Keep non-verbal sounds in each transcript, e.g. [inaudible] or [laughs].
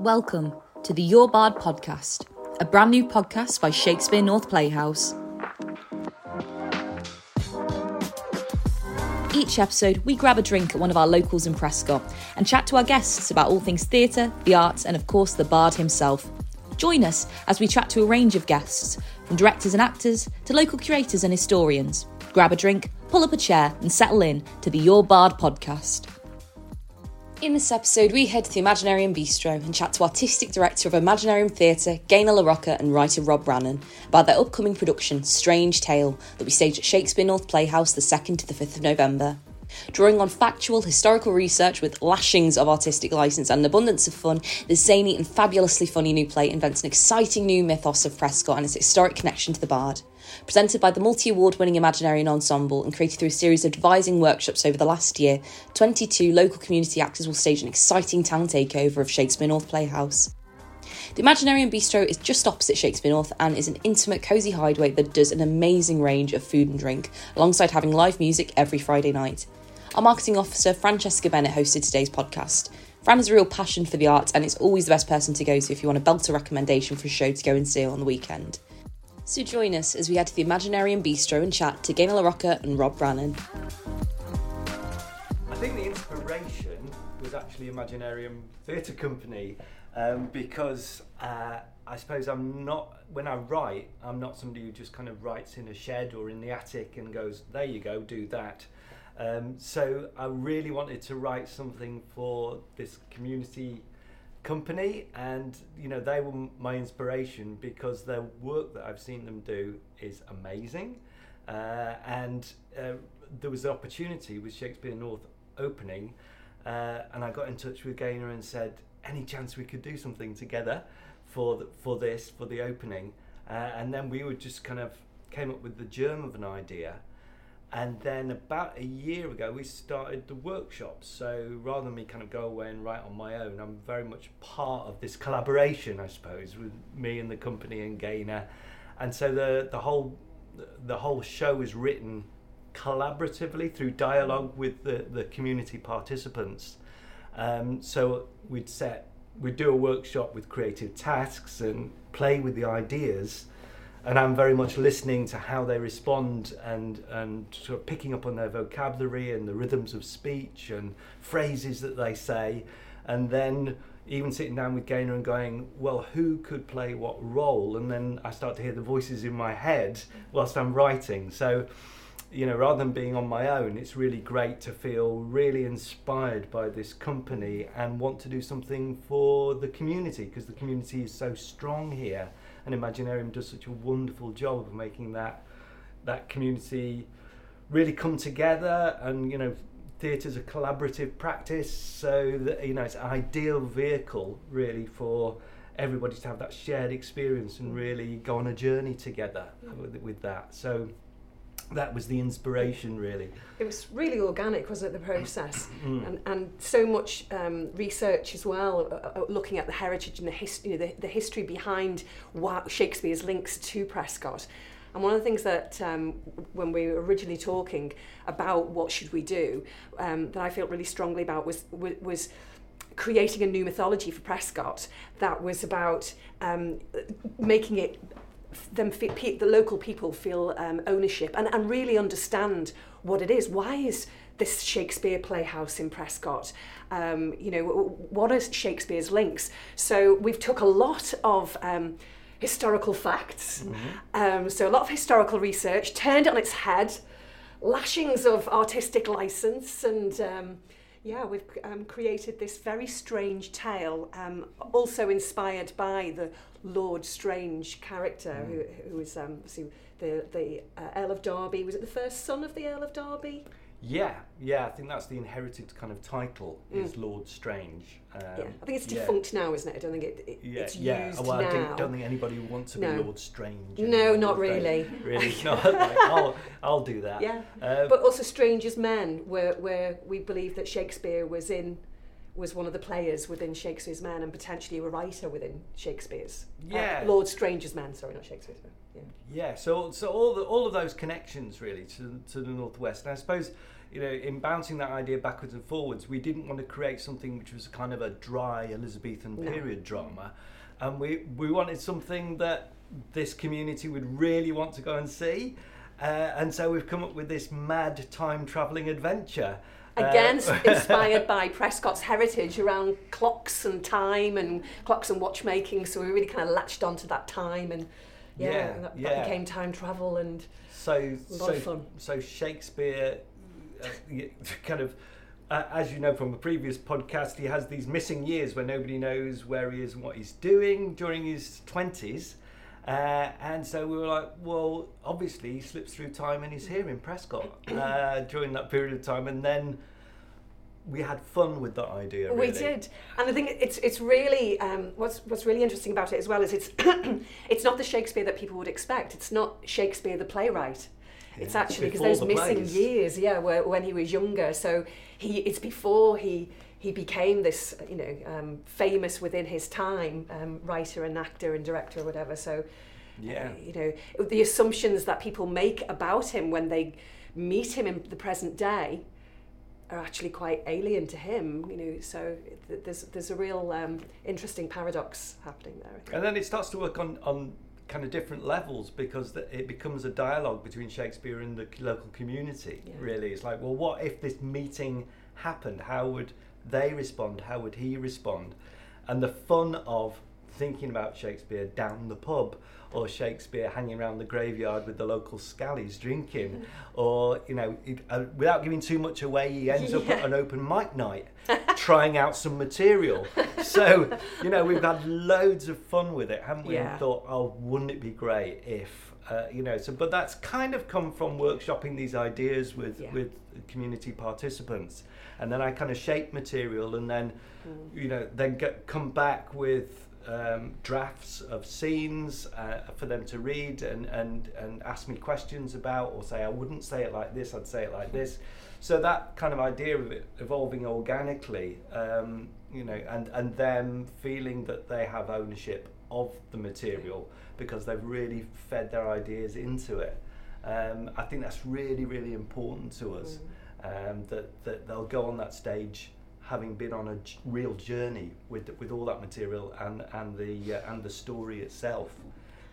Welcome to the Your Bard podcast, a brand new podcast by Shakespeare North Playhouse. Each episode, we grab a drink at one of our locals in Prescot and chat to our guests about all things theatre, the arts, and of course, the Bard himself. Join us as we chat to a range of guests, from directors and actors to local curators and historians. Grab a drink, pull up a chair, and settle in to the Your Bard podcast. In this episode, we head to the Imaginarium Bistro and chat to artistic director of Imaginarium Theatre, Gaynor La Rocca, and writer Rob Brannen about their upcoming production, Strange Tale, that we stage at Shakespeare North Playhouse the 2nd to the 5th of November. Drawing on factual historical research with lashings of artistic license and an abundance of fun, this zany and fabulously funny new play invents an exciting new mythos of Prescot and its historic connection to the Bard. Presented by the multi award winning Imaginarium Ensemble and created through a series of devising workshops over the last year, 22 local community actors will stage an exciting town takeover of Shakespeare North Playhouse. The Imaginarium Bistro is just opposite Shakespeare North and is an intimate, cosy hideaway that does an amazing range of food and drink, alongside having live music every Friday night. Our marketing officer, Francesca Bennet, hosted today's podcast. Fran has a real passion for the arts and is always the best person to go to if you want a belter recommendation for a show to go and see on the weekend. So join us as we head to the Imaginarium Bistro and chat to Gaynor La Rocca and Rob Brannen. I think the inspiration was actually Imaginarium Theatre Company um, because uh, I suppose I'm not, when I write, I'm not somebody who just kind of writes in a shed or in the attic and goes, there you go, do that. Um, so I really wanted to write something for this community company, and you know they were my inspiration because their work that I've seen them do is amazing, uh, and uh, there was an opportunity with Shakespeare North opening, uh, and I got in touch with Gaynor and said, any chance we could do something together for the, for this for the opening, uh, and then we would just kind of came up with the germ of an idea and then about a year ago, we started the workshops. So rather than me kind of go away and write on my own, I'm very much part of this collaboration, I suppose, with me and the company and Gaynor. And so the the whole the whole show is written collaboratively through dialogue with the, the community participants. Um, so we'd set we'd do a workshop with creative tasks and play with the ideas and I'm very much listening to how they respond and and sort of picking up on their vocabulary and the rhythms of speech and phrases that they say, and then even sitting down with Gaynor and going, well, who could play what role? And then I start to hear the voices in my head whilst I'm writing. So, you know, rather than being on my own, it's really great to feel really inspired by this company and want to do something for the community because the community is so strong here. And Imaginarium does such a wonderful job of making that that community really come together and you know theatre's a collaborative practice. So that you know it's an ideal vehicle really for everybody to have that shared experience and really go on a journey together with that. So that was the inspiration really. It was really organic wasn't it the process? [clears throat] Mm. and, and so much um, research as well uh, uh, looking at the heritage and the, his, you know, the, the history behind what Shakespeare's links to Prescot. And one of the things that um, when we were originally talking about what should we do um, that I felt really strongly about was was, was creating a new mythology for Prescot that was about um, making it them fe- the local people feel um, ownership and, and really understand what it is. Why is this Shakespeare playhouse in Prescot? Um, you know, what are Shakespeare's links? So we've took a lot of um, historical facts, um, so a lot of historical research, turned it on its head, lashings of artistic license, and um, yeah, we've um, created this very strange tale, um, also inspired by the Lord Strange character, who, who was um, the the uh, Earl of Derby. Was it the first son of the Earl of Derby? Yeah yeah I think that's the inherited kind of title is Lord Strange um, Mm. yeah, I think it's yeah. defunct now, isn't it? I don't think it, it, yeah, it's yeah. used well, I now. don't, don't think anybody wants to be Lord Strange. No, not they? really. [laughs] Really, not like, I'll, I'll do that. Yeah, Uh, but also Strange's Men, where where we believe that Shakespeare was in was one of the players within Shakespeare's Men and potentially a writer within Shakespeare's. Uh, Yeah. Lord Strange's Men, sorry, not Shakespeare's Men. Yeah. Yeah, so so all the all of those connections really to to the northwest. And I suppose you know, in bouncing that idea backwards and forwards, we didn't want to create something which was kind of a dry Elizabethan No. period drama, and we we wanted something that this community would really want to go and see. Uh, and so we've come up with this mad time travelling adventure. Uh, Again, s- [laughs] inspired by Prescot's heritage around clocks and time and clocks and watchmaking. So we really kind of latched onto that time and yeah, Yeah, that, yeah. that became time travel and So, A lot so, of fun. so Shakespeare, uh, [laughs] kind of, uh, as you know from a previous podcast, he has these missing years where nobody knows where he is and what he's doing during his twenties. Uh, and so we were like, well, obviously he slips through time and he's here in Prescot uh, during that period of time. And then we had fun with that idea. We did, and I think it's it's really um, what's what's really interesting about it as well is it's [clears throat] it's not the Shakespeare that people would expect. It's not Shakespeare the playwright. It's actually because Before those the missing plays. years, yeah, where, when he was younger. So he it's before he he became this you know um, famous within his time um, writer and actor and director or whatever. So Yeah. uh, you know the assumptions that people make about him when they meet him in the present day are actually quite alien to him you know so th- there's there's a real um, interesting paradox happening there. And then it starts to work on, on kind of different levels because the, it becomes a dialogue between Shakespeare and the local community. Yeah. Really, it's like, well, what if this meeting happened? How would they respond? How would he respond? And the fun of thinking about Shakespeare down the pub, or Shakespeare hanging around the graveyard with the local scallies drinking, or you know, it, uh, without giving too much away, he ends up at an open mic night trying out some material. So, you know, we've had loads of fun with it, haven't we? Yeah. And thought, oh, wouldn't it be great if, uh, you know, so, but that's kind of come from workshopping these ideas with, Yeah. with community participants. And then I kind of shape material and then, Mm. you know, then get, come back with um, drafts of scenes uh, for them to read and, and, and ask me questions about, or say, I wouldn't say it like this, I'd say it like this. So that kind of idea of it evolving organically, um, you know, and, and them feeling that they have ownership of the material because they've really fed their ideas into it. Um, I think that's really, really important to us. Um, that, that they'll go on that stage having been on a j- real journey with with all that material and and the uh, and the story itself,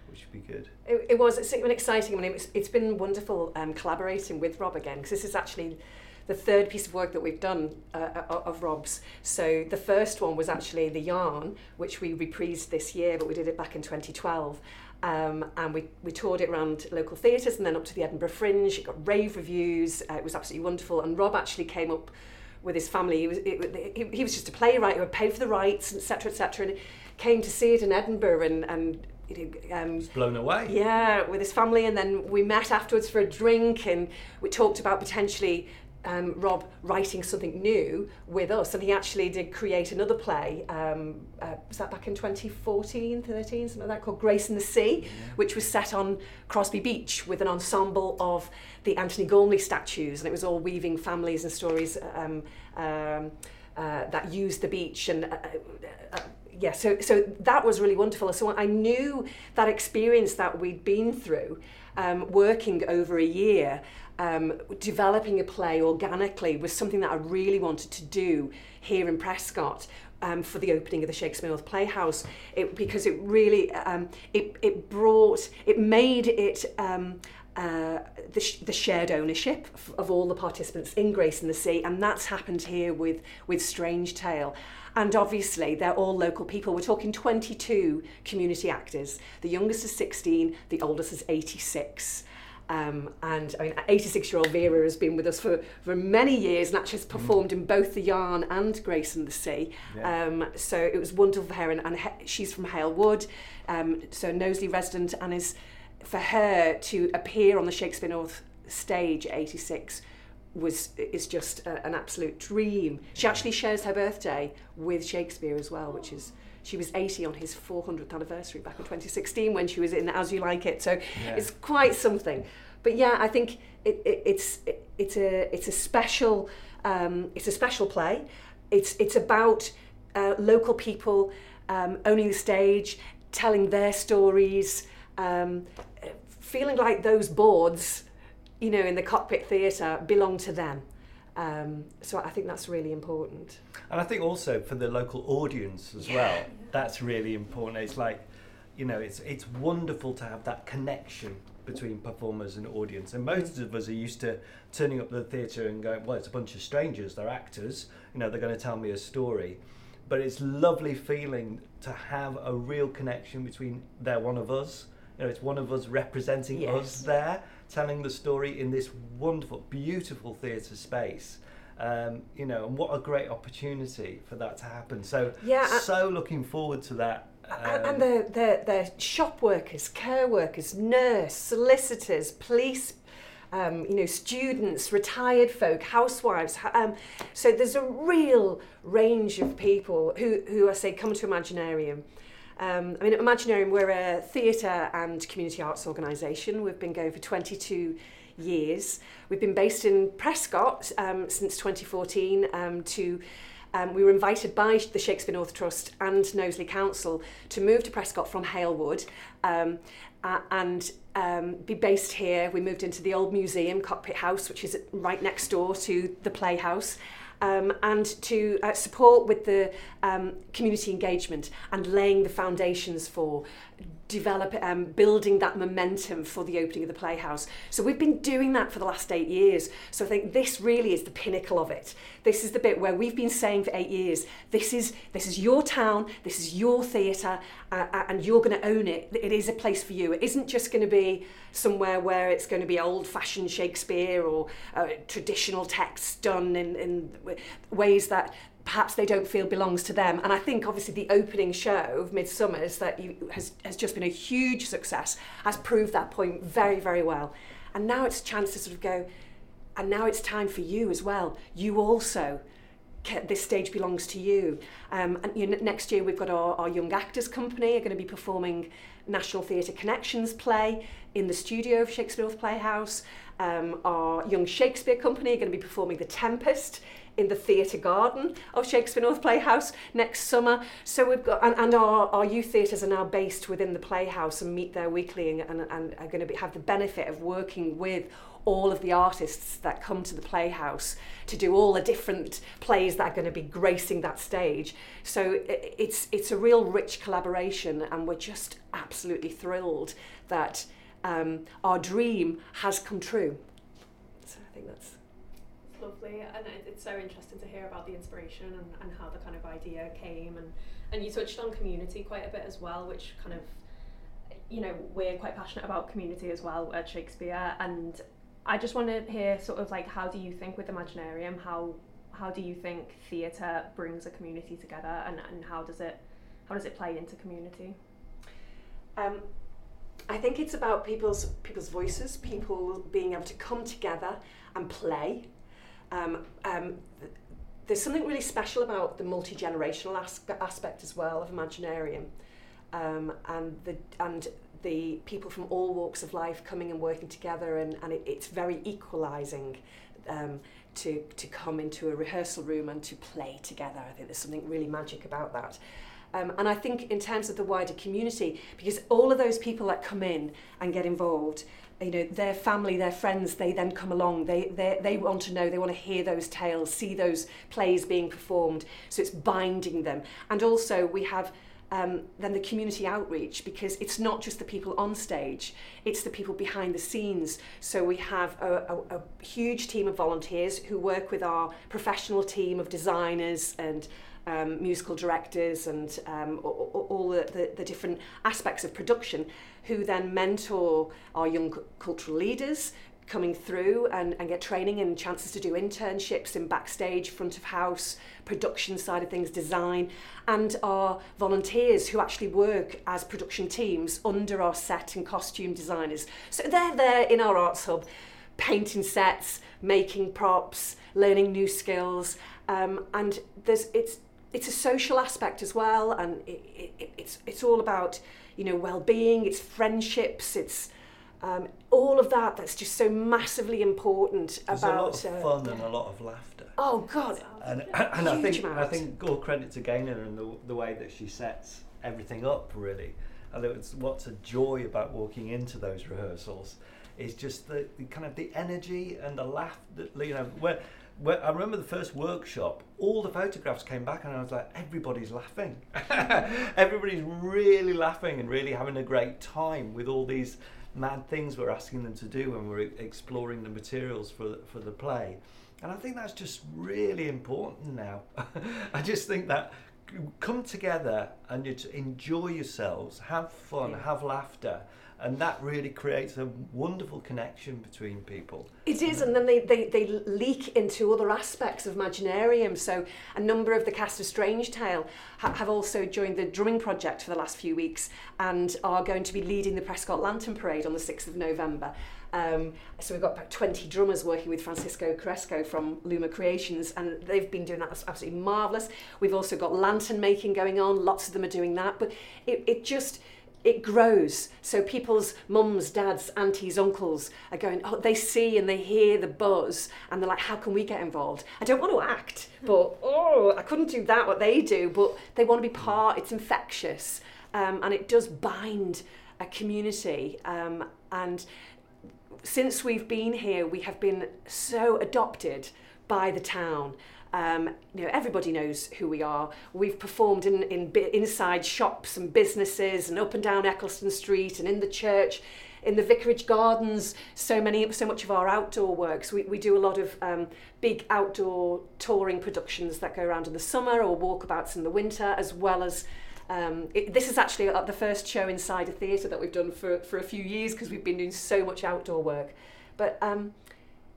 which would be good. It, it was it's been exciting. It's, it's been wonderful um, collaborating with Rob again because this is actually the third piece of work that we've done uh, of Rob's. So the first one was actually the yarn, which we reprised this year, but we did it back in 2012. Um, and we, we toured it around local theatres and then up to the Edinburgh Fringe. It got rave reviews. Uh, it was absolutely wonderful. And Rob actually came up with his family. He was, it, he, he was just a playwright who had paid for the rights, etc., etc., and came to see it in Edinburgh and, and um, blown away. yeah, with his family, and then we met afterwards for a drink, and we talked about potentially um, Rob writing something new with us, and he actually did create another play. Um, uh, was that back in 2014, 13, something like that, called Grace in the Sea, which was set on Crosby Beach with an ensemble of the Antony Gormley statues, and it was all weaving families and stories. Um, um, uh, that used the beach and uh, uh, uh, yeah so so that was really wonderful so I knew that experience that we'd been through um, working over a year um, developing a play organically was something that I really wanted to do here in Prescot um, for the opening of the Shakespeare North Playhouse it, because it really um, it, it brought it made it um, uh, the, sh- the shared ownership of, all the participants in Grace in the Sea, and that's happened here with with Strange Tale. And obviously, they're all local people. We're talking 22 community actors. The youngest is 16, the oldest is 86. Um, and I mean, 86 year old Vera has been with us for, for many years and actually has performed in both the Yarn and Grace and the Sea. Yeah. Um, so it was wonderful for her, and, and he, she's from Halewood, um, so Knowsley resident, and is for her to appear on the Shakespeare North stage at 86 was is just a, an absolute dream. She actually shares her birthday with Shakespeare as well, which is she was 80 on his 400th anniversary back in 2016 when she was in As You Like It. So Yeah. it's quite something. But yeah, I think it, it, it's it, it's a it's a special um, it's a special play. It's it's about uh, local people um, owning the stage, telling their stories, um, feeling like those boards, you know, in the cockpit theatre belong to them. Um, so I think that's really important. And I think also for the local audience as Yeah. well, that's really important. It's like, you know, it's it's wonderful to have that connection between performers and audience. And most of us are used to turning up the theatre and going, well, it's a bunch of strangers, they're actors, you know, they're going to tell me a story. But it's lovely feeling to have a real connection between they're one of us. You know, it's one of us representing Yes. us there, telling the story in this wonderful, beautiful theatre space. Um, you know, and what a great opportunity for that to happen. So, Yeah, so looking forward to that. and, um, and the, the, the shop workers, care workers, nurse, solicitors, police, um, you know, students, retired folk, housewives. Um, so there's a real range of people who, who I say come to Imaginarium. Um, I mean, Imaginarium, we're a theatre and community arts organisation. We've been going for 22 years. We've been based in Prescot um, since 2014 um, to um, we were invited by the Shakespeare North Trust and Knowsley Council to move to Prescot from Halewood um, uh, and um, be based here. We moved into the old museum, Cockpit House, which is right next door to the Playhouse. Um, and to uh, support with the um, community engagement and laying the foundations for develop um, building that momentum for the opening of the playhouse. So we've been doing that for the last eight years. So i think this really is the pinnacle of it. This is the bit where we've been saying for eight years this is this is your town this is your theatre uh, uh, and you're going to own it. It is a place for you. It isn't just going to be somewhere where it's going to be old fashioned shakespeare or uh, traditional texts done in, in ways that perhaps they don't feel belongs to them. And I think obviously the opening show of Midsummer's that you, has, has just been a huge success, has proved that point very, very well. And now it's a chance to sort of go, and now it's time for you as well. You also, this stage belongs to you. Um, and you know, next year we've got our, our Young Actors Company are going to be performing National Theatre Connections play in the studio of Shakespeare North Playhouse. Um, our Young Shakespeare Company are going to be performing The Tempest in the theatre garden of Shakespeare North Playhouse next summer. So we've got, and, and our, our youth theatres are now based within the Playhouse and meet there weekly and, and, and are going to be, have the benefit of working with all of the artists that come to the Playhouse to do all the different plays that are going to be gracing that stage. So it's, it's a real rich collaboration and we're just absolutely thrilled that um, our dream has come true. So I think that's lovely, and it's so interesting to hear about the inspiration and, and how the kind of idea came. And, and you touched on community quite a bit as well, which kind of, you know, we're quite passionate about community as well at Shakespeare. And I just want to hear sort of like, how do you think with Imaginarium, how how do you think theatre brings a community together, and, and how does it how does it play into community? Um, I think it's about people's people's voices, people being able to come together and play. Um, um, th- there's something really special about the multi generational aspe- aspect as well of Imaginarium, um, and the and the people from all walks of life coming and working together, and, and it, it's very equalising. Um, to, to come into a rehearsal room and to play together. I think there's something really magic about that. Um, and I think in terms of the wider community, because all of those people that come in and get involved, you know, their family, their friends, they then come along. They, they, they want to know, they want to hear those tales, see those plays being performed. So it's binding them. And also we have um, then the community outreach because it's not just the people on stage, it's the people behind the scenes. So we have a, a, a huge team of volunteers who work with our professional team of designers and um, musical directors and um, all, the, the, the different aspects of production who then mentor our young cultural leaders coming through and, and get training and chances to do internships in backstage, front of house, production side of things, design, and our volunteers who actually work as production teams under our set and costume designers. So they're there in our arts hub, painting sets, making props, learning new skills, um, and there's it's it's a social aspect as well, and it, it, it's it's all about you know well-being, it's friendships, it's um, all of that that's just so massively important There's about a lot of uh, fun and a lot of laughter. oh god And, [laughs] and I think I think all credit to Gaynor and the, the way that she sets everything up really. And it's what's a joy about walking into those rehearsals is just the, the kind of the energy and the laugh that you know where I remember the first workshop, all the photographs came back and I was like, everybody's laughing. [laughs] everybody's really laughing and really having a great time with all these mad things we're asking them to do when we're exploring the materials for, for the play. And I think that's just really important now. [laughs] I just think that come together and you enjoy yourselves, have fun, yeah. have laughter, and that really creates a wonderful connection between people. It is, and then they, they, they leak into other aspects of Imaginarium. So, a number of the cast of Strange Tale ha- have also joined the drumming project for the last few weeks and are going to be leading the Prescot Lantern Parade on the 6th of November. Um, so we've got about 20 drummers working with Francisco Cresco from Luma Creations, and they've been doing that. That's absolutely marvellous. We've also got lantern making going on. Lots of them are doing that, but it, it just it grows. So people's mums, dads, aunties, uncles are going, oh, they see and they hear the buzz and they're like, how can we get involved? I don't want to act, but oh, I couldn't do that, what they do, but they want to be part, it's infectious um, and it does bind a community. Um, and since we've been here, we have been so adopted by the town. Um, you know, everybody knows who we are. We've performed in, in inside shops and businesses and up and down Eccleston Street and in the church, in the vicarage gardens. So many, so much of our outdoor works. We, we do a lot of um, big outdoor touring productions that go around in the summer or walkabouts in the winter, as well as um, it, this is actually uh, the first show inside a theatre that we've done for, for a few years because we've been doing so much outdoor work. But um,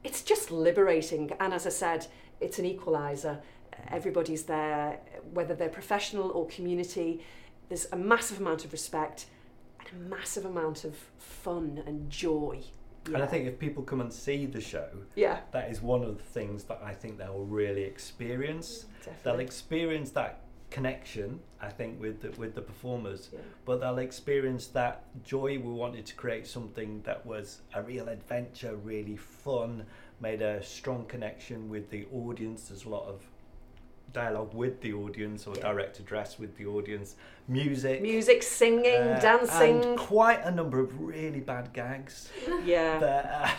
it's just liberating. And as I said, it's an equalizer. Everybody's there, whether they're professional or community. There's a massive amount of respect and a massive amount of fun and joy. Yeah. And I think if people come and see the show, yeah, that is one of the things that I think they'll really experience. Definitely. They'll experience that connection, I think, with the, with the performers, yeah. but they'll experience that joy. We wanted to create something that was a real adventure, really fun, made a strong connection with the audience. There's a lot of dialogue with the audience or yeah. direct address with the audience, music, music, singing, uh, dancing, and quite a number of really bad gags. [laughs] Yeah. That, uh,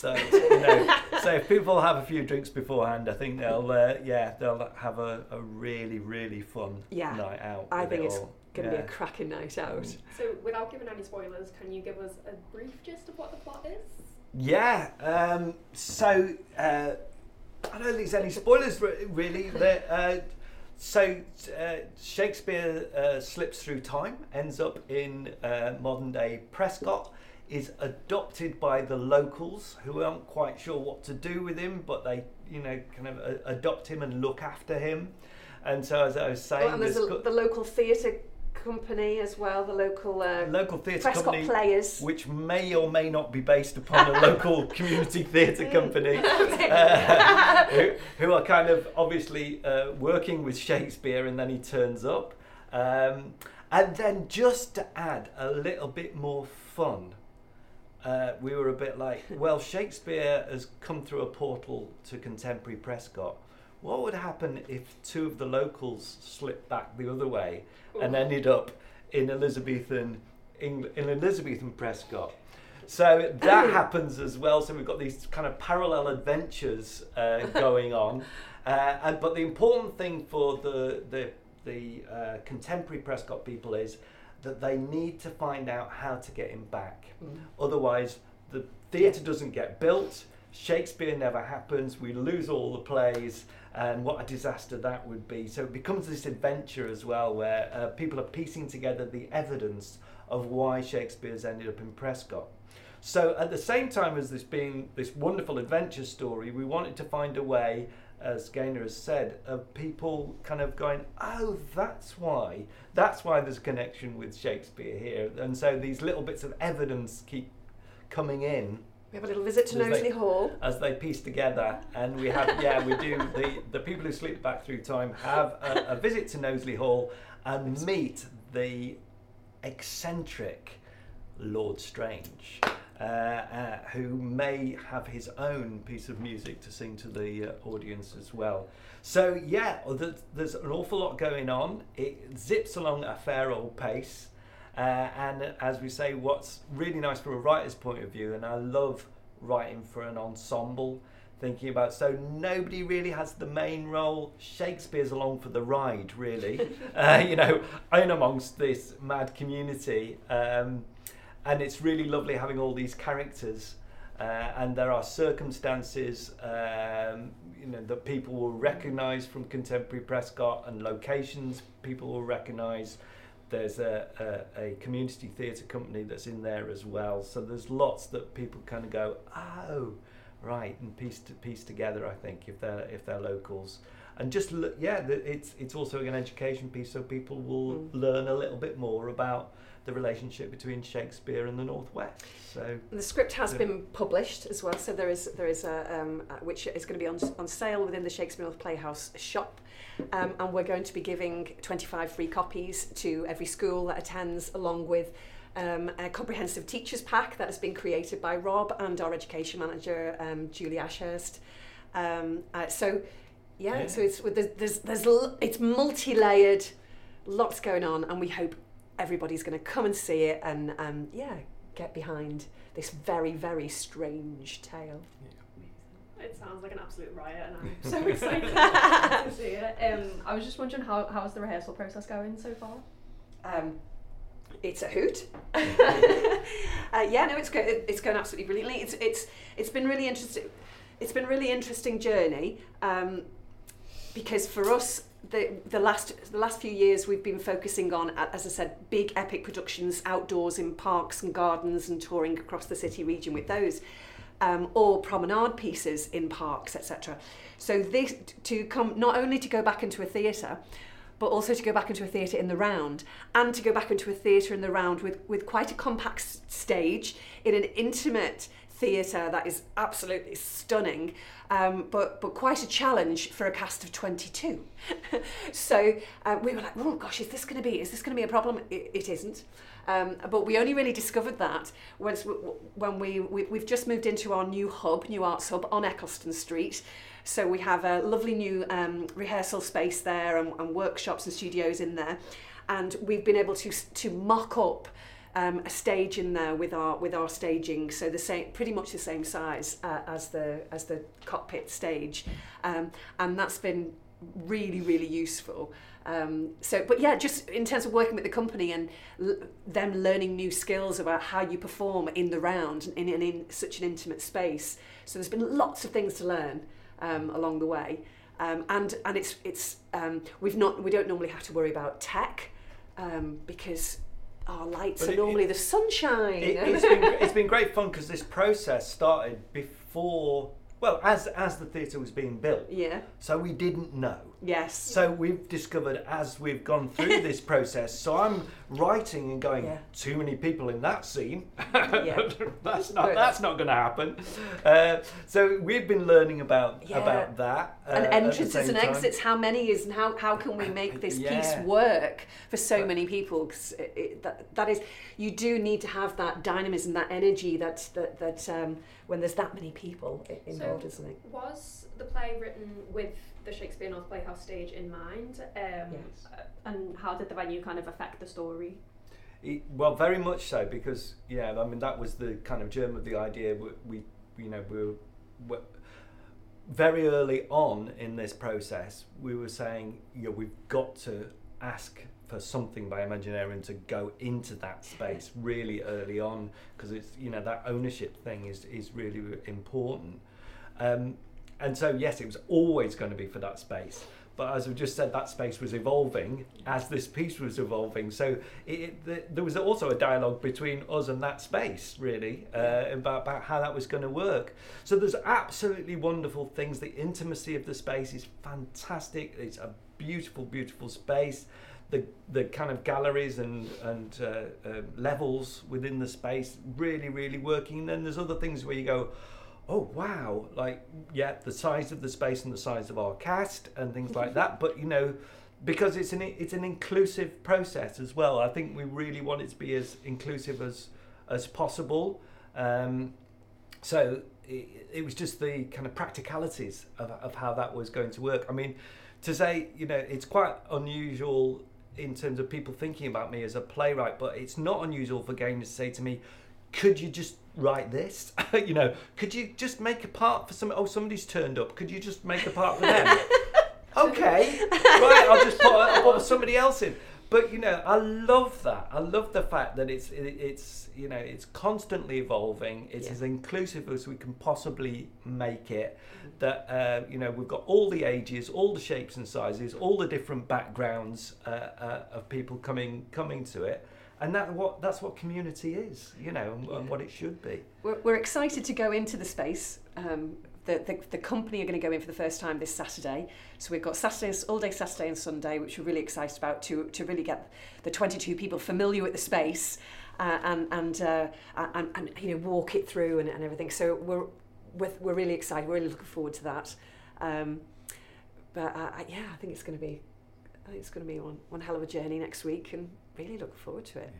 that, you know, [laughs] so if people have a few drinks beforehand, I think they'll uh, yeah they'll have a, a really really fun yeah. night out. I think it's going to yeah. be a cracking night out. So without giving any spoilers, can you give us a brief gist of what the plot is? Yeah. Um, so uh, I don't think there's any spoilers really. [laughs] uh, so uh, Shakespeare uh, slips through time, ends up in uh, modern day Prescot, is adopted by the locals who aren't quite sure what to do with him, but they, you know, kind of uh, adopt him and look after him. And so, as I was saying, oh, and there's a, the local theatre company as well, the local uh, local theatre company, players, which may or may not be based upon a local [laughs] community theatre company, [laughs] uh, [laughs] who, who, are kind of obviously uh, working with Shakespeare, and then he turns up, um, and then just to add a little bit more fun. Uh, we were a bit like, [laughs] well, Shakespeare has come through a portal to contemporary Prescot what would happen if two of the locals slipped back the other way and ended up in Elizabethan in Elizabethan Prescot? So [coughs] that happens as well. So we've got these kind of parallel adventures uh, [laughs] going on, uh, and but the important thing for the the the uh, contemporary Prescot people is that they need to find out how to get him back. Mm. Otherwise, the theatre doesn't get built. Shakespeare never happens. We lose all the plays, and what a disaster that would be. So it becomes this adventure as well, where uh, people are piecing together the evidence of why Shakespeare's ended up in Prescot. So at the same time as this being this wonderful adventure story, we wanted to find a way, as Gaynor has said, of people kind of going, oh, that's why, that's why there's a connection with Shakespeare here. And so these little bits of evidence keep coming in we have a little visit to Knowsley Hall. As they piece together, and we have, yeah, we do. The, the people who sleep back through time have a, a visit to Knowsley Hall and meet the eccentric Lord Strange, uh, uh, who may have his own piece of music to sing to the uh, audience as well. So, yeah, there's an awful lot going on. It zips along at a fair old pace. Uh, and as we say, what's really nice from a writer's point of view, and I love writing for an ensemble thinking about. So nobody really has the main role. Shakespeare's along for the ride, really. [laughs] uh, you know, in amongst this mad community, um, and it's really lovely having all these characters. Uh, and there are circumstances, um, you know, that people will recognise from contemporary Prescot and locations people will recognise. There's a, a, a community theatre company that's in there as well. So there's lots that people kind of go, oh, right, and piece to piece together. I think if they're if they're locals, and just look, yeah, it's it's also an education piece, so people will mm. learn a little bit more about the relationship between Shakespeare and the Northwest. So the script has been published as well. So there is there is a um, which is going to be on on sale within the Shakespeare North Playhouse shop. Um, and we're going to be giving 25 free copies to every school that attends, along with um, a comprehensive teachers pack that has been created by Rob and our education manager, um, Julie Ashurst. Um, uh, so, yeah, yeah, so it's there's, there's, there's it's multi-layered, lots going on, and we hope everybody's going to come and see it and um, yeah, get behind this very very strange tale. It sounds like an absolute riot, and I'm so [laughs] excited to see it. [laughs] Um, I was just wondering how how's the rehearsal process going so far? Um, it's a hoot. [laughs] uh, yeah, no, it's go- it's going absolutely brilliantly. It's it's it's been really interesting. It's been really interesting journey um, because for us. The, the last the last few years we've been focusing on as I said big epic productions outdoors in parks and gardens and touring across the city region with those um, or promenade pieces in parks etc so this to come not only to go back into a theatre but also to go back into a theatre in the round and to go back into a theatre in the round with, with quite a compact stage in an intimate theatre that is absolutely stunning, um, but, but quite a challenge for a cast of 22. [laughs] so uh, we were like, oh gosh, is this going to be, is this going to be a problem? it, it isn't. Um, but we only really discovered that once when we, we, we've just moved into our new hub, New Arts Hub on Eccleston Street, so we have a lovely new um, rehearsal space there and, and workshops and studios in there. And we've been able to, to mock up um, a stage in there with our with our staging, so the same, pretty much the same size uh, as the as the cockpit stage, um, and that's been really really useful. Um, so, but yeah, just in terms of working with the company and l- them learning new skills about how you perform in the round in, in, in such an intimate space. So there's been lots of things to learn um, along the way. Um, and and it's it's um, we've not we don't normally have to worry about tech because our lights but are it, normally it, the sunshine. It, has been it's been great fun because this process started before well as as the theatre was being built. Yeah. So we didn't know. Yes. So we've discovered as we've gone through [laughs] this process. So I'm writing and going, yeah. too many people in that scene. [laughs] yeah. [laughs] that's not that's not going to happen. Uh, so we've been learning about yeah. about that. Uh, and entrances and time. exits. How many is and how how can we make this yeah. piece work for so many people? Because that that is you do need to have that dynamism, that energy, that that that um, when there's that many people involved, so isn't it? Was the play written with the Shakespeare North Playhouse stage in mind? Um, yes. And how did the venue kind of affect the story? It, well, very much so because yeah, I mean that was the kind of germ of the idea. We, we you know, we were, we very early on in this process. We were saying, you know, we've got to ask for something by Imaginarium to go into that space really early on because it's you know that ownership thing is is really important. Um, and so yes, it was always going to be for that space. But as we've just said, that space was evolving as this piece was evolving. So it, there was also a dialogue between us and that space, really, uh, about, about how that was going to work. So there's absolutely wonderful things. The intimacy of the space is fantastic. It's a beautiful, beautiful space. The, the kind of galleries and, and uh, uh, levels within the space really, really working. And then there's other things where you go, oh wow like yeah the size of the space and the size of our cast and things like that. [laughs] But you know because it's an it's an inclusive process as well i think we really want it to be as inclusive as as possible. Um, so it, it was just the kind of practicalities of, of how that was going to work. I mean to say you know it's quite unusual in terms of people thinking about me as a playwright but it's not unusual for Gaynor to say to me could you just write this? [laughs] you know, could you just make a part for some? Oh, somebody's turned up. Could you just make a part for them? [laughs] okay, right. I'll just put, I'll put somebody else in. But you know, I love that. I love the fact that it's it, it's you know it's constantly evolving. It's Yeah. as inclusive as we can possibly make it. That uh, you know we've got all the ages, all the shapes and sizes, all the different backgrounds uh, uh, of people coming coming to it, and that what that's what community is. You know, and, and what it should be. We're, we're excited to go into the space. Um, the, the, the company are going to go in for the first time this Saturday. So we've got Saturdays, all day Saturday and Sunday, which we're really excited about to, to really get the 22 people familiar with the space uh, and, and, uh, and, and, you know, walk it through and, and everything. So we're, we're, we're really excited. We're really looking forward to that. Um, but uh, yeah, I think it's going to be, I think it's going to be one, one hell of a journey next week and really looking forward to it.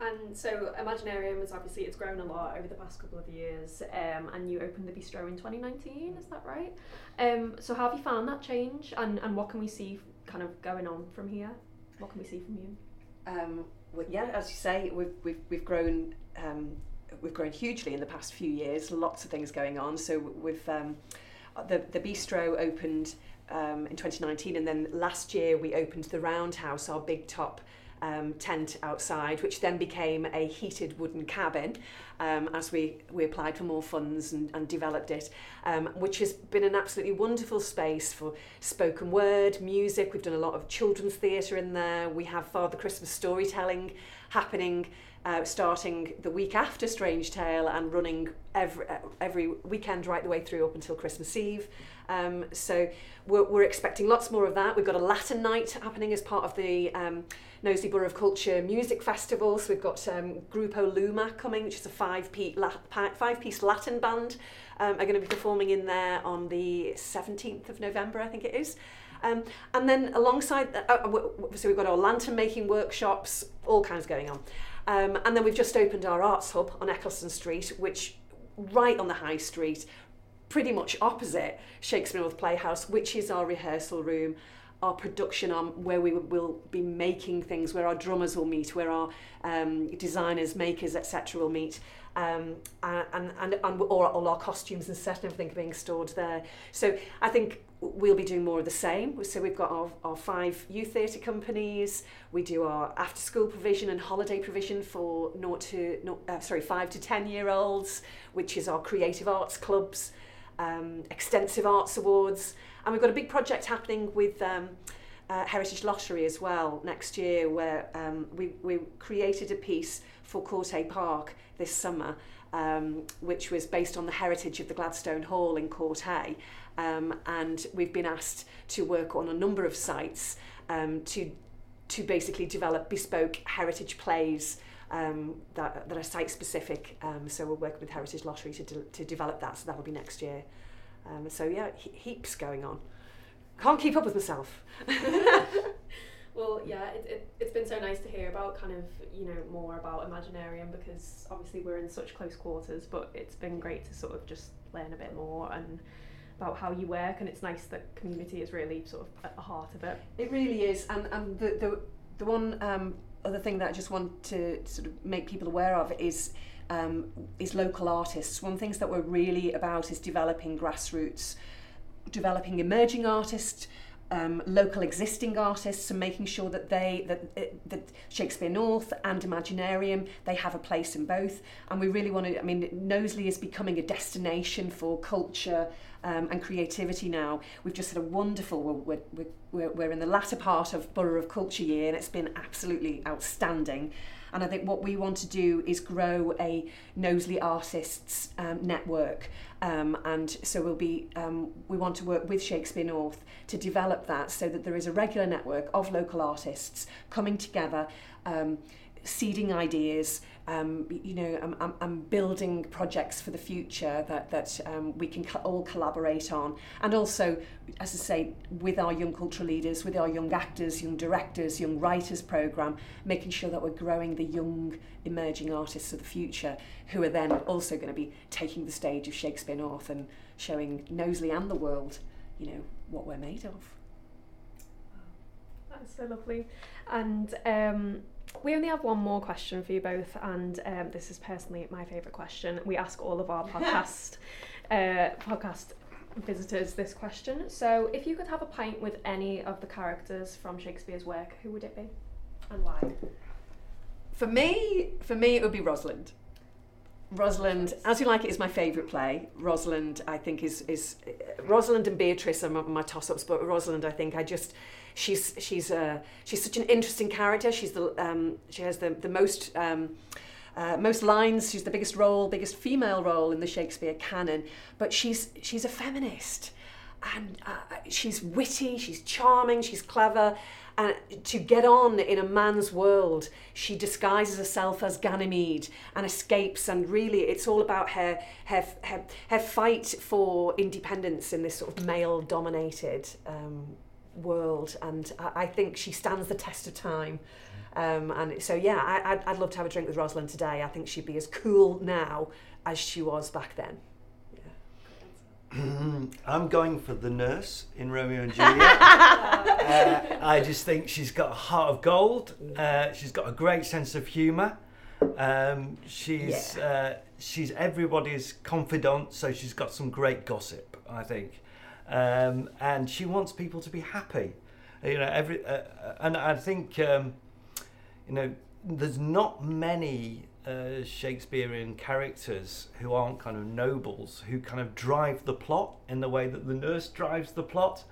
Amazing. And so Imaginarium is obviously it's grown a lot over the past couple of years, um, and you opened the bistro in 2019. Is that right? Um, so how have you found that change, and and what can we see kind of going on from here? What can we see from you? Um, well, yeah, as you say, we've we've we've grown um, we've grown hugely in the past few years. Lots of things going on. So we've um, the the bistro opened um, in 2019, and then last year we opened the Roundhouse, our big top. Um, tent outside, which then became a heated wooden cabin um, as we, we applied for more funds and, and developed it, um, which has been an absolutely wonderful space for spoken word, music. We've done a lot of children's theatre in there. We have Father Christmas storytelling happening uh, starting the week after Strange Tale and running every, uh, every weekend right the way through up until Christmas Eve. Um, so we're, we're expecting lots more of that. We've got a Latin night happening as part of the um, Borough of Culture Music Festival. So we've got um, Grupo Luma coming, which is a five-piece, la- five-piece Latin band, um, are going to be performing in there on the 17th of November, I think it is. Um, and then alongside that, uh, w- so we've got our lantern making workshops, all kinds going on. Um, and then we've just opened our arts hub on Eccleston Street, which right on the high street, pretty much opposite Shakespeare North Playhouse, which is our rehearsal room, our production arm, where we will be making things, where our drummers will meet, where our um, designers, makers, etc. will meet. Um, and, and, and, all, our costumes and set and everything being stored there. So I think we'll be doing more of the same. So we've got our, our five youth theatre companies. We do our after school provision and holiday provision for naught to uh, sorry five to ten year olds, which is our creative arts clubs, um, extensive arts awards, and we've got a big project happening with. Um, uh, Heritage Lottery as well next year, where um, we, we created a piece for Court Hey Park this summer, um, which was based on the heritage of the Gladstone Hall in Court Hey. Um, and we've been asked to work on a number of sites um, to, to basically develop bespoke heritage plays um, that, that are site specific. Um, so we're working with Heritage Lottery to, de- to develop that, so that'll be next year. Um, so yeah, he- heaps going on. Can't keep up with myself. [laughs] Well, yeah, it, it, it's been so nice to hear about kind of, you know, more about Imaginarium because obviously we're in such close quarters, but it's been great to sort of just learn a bit more and about how you work and it's nice that community is really sort of at the heart of it. It really is, and and the the, the one um, other thing that I just want to sort of make people aware of is um, local artists. One of the things that we're really about is developing grassroots, developing emerging artists. Um, local existing artists and making sure that they that that Shakespeare North and Imaginarium they have a place in both and we really want to I mean Knowsley is becoming a destination for culture um, and creativity now. We've just had a wonderful, we're, we're, we're in the latter part of Borough of Culture year and it's been absolutely outstanding. And I think what we want to do is grow a Knowsley Artists um, network. Um, and so we'll be, um, we want to work with Shakespeare North to develop that so that there is a regular network of local artists coming together, um, seeding ideas, um, you know, I'm, I'm, I'm building projects for the future that, that um, we can co- all collaborate on. And also, as I say, with our young cultural leaders, with our young actors, young directors, young writers programme, making sure that we're growing the young emerging artists of the future who are then also going to be taking the stage of Shakespeare North and showing Knowsley and the world, you know, what we're made of. That's so lovely. And um, We only have one more question for you both, and um, this is personally my favourite question. We ask all of our [laughs] podcast uh, podcast visitors this question. So, if you could have a pint with any of the characters from Shakespeare's work, who would it be, and why? For me, for me, it would be Rosalind. Rosalind, As You Like It is my favourite play. Rosalind, I think, is is Rosalind and Beatrice are my, my toss-ups, but Rosalind, I think, I just she's she's uh, she's such an interesting character. She's the um, she has the the most. Um, uh, most lines, she's the biggest role, biggest female role in the Shakespeare canon, but she's she's a feminist, and uh, she's witty, she's charming, she's clever, and to get on in a man's world, she disguises herself as Ganymede and escapes. And really, it's all about her her her, her fight for independence in this sort of male-dominated um, world. And I, I think she stands the test of time. Um, and so, yeah, I, I'd, I'd love to have a drink with Rosalind today. I think she'd be as cool now as she was back then. I'm going for the nurse in Romeo and Juliet. [laughs] uh, I just think she's got a heart of gold. Uh, she's got a great sense of humour. Um, she's Yeah. uh, she's everybody's confidant, so she's got some great gossip. I think, um, and she wants people to be happy. You know, every uh, uh, and I think um, you know there's not many uh, Shakespearean characters who aren't kind of nobles who kind of drive the plot in the way that the nurse drives the plot.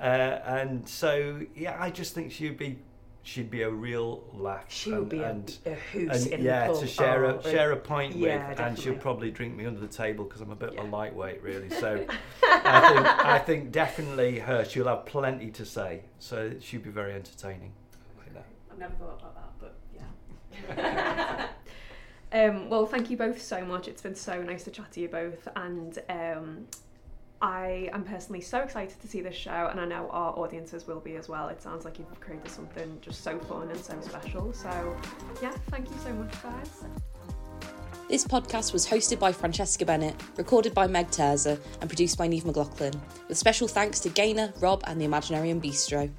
Uh, and so, yeah, I just think she'd be she'd be a real laugh. She would and, be and, a hoot and in yeah, the pub. to share Oh, a share a pint yeah, with, and she'll probably drink me under the table because I'm a bit of a lightweight, really. So [laughs] I think I think definitely her. She'll have plenty to say, so she'd be very entertaining. Like that. I've never thought about that, but yeah. [laughs] [laughs] um, well, thank you both so much. It's been so nice to chat to you both, and um, I am personally so excited to see this show, and I know our audiences will be as well. It sounds like you've created something just so fun and so special. So, yeah, thank you so much, guys. This podcast was hosted by Francesca Bennet, recorded by Meg Terzza, and produced by Neve McLaughlin, with special thanks to Gaynor, Rob, and the Imaginarium Bistro.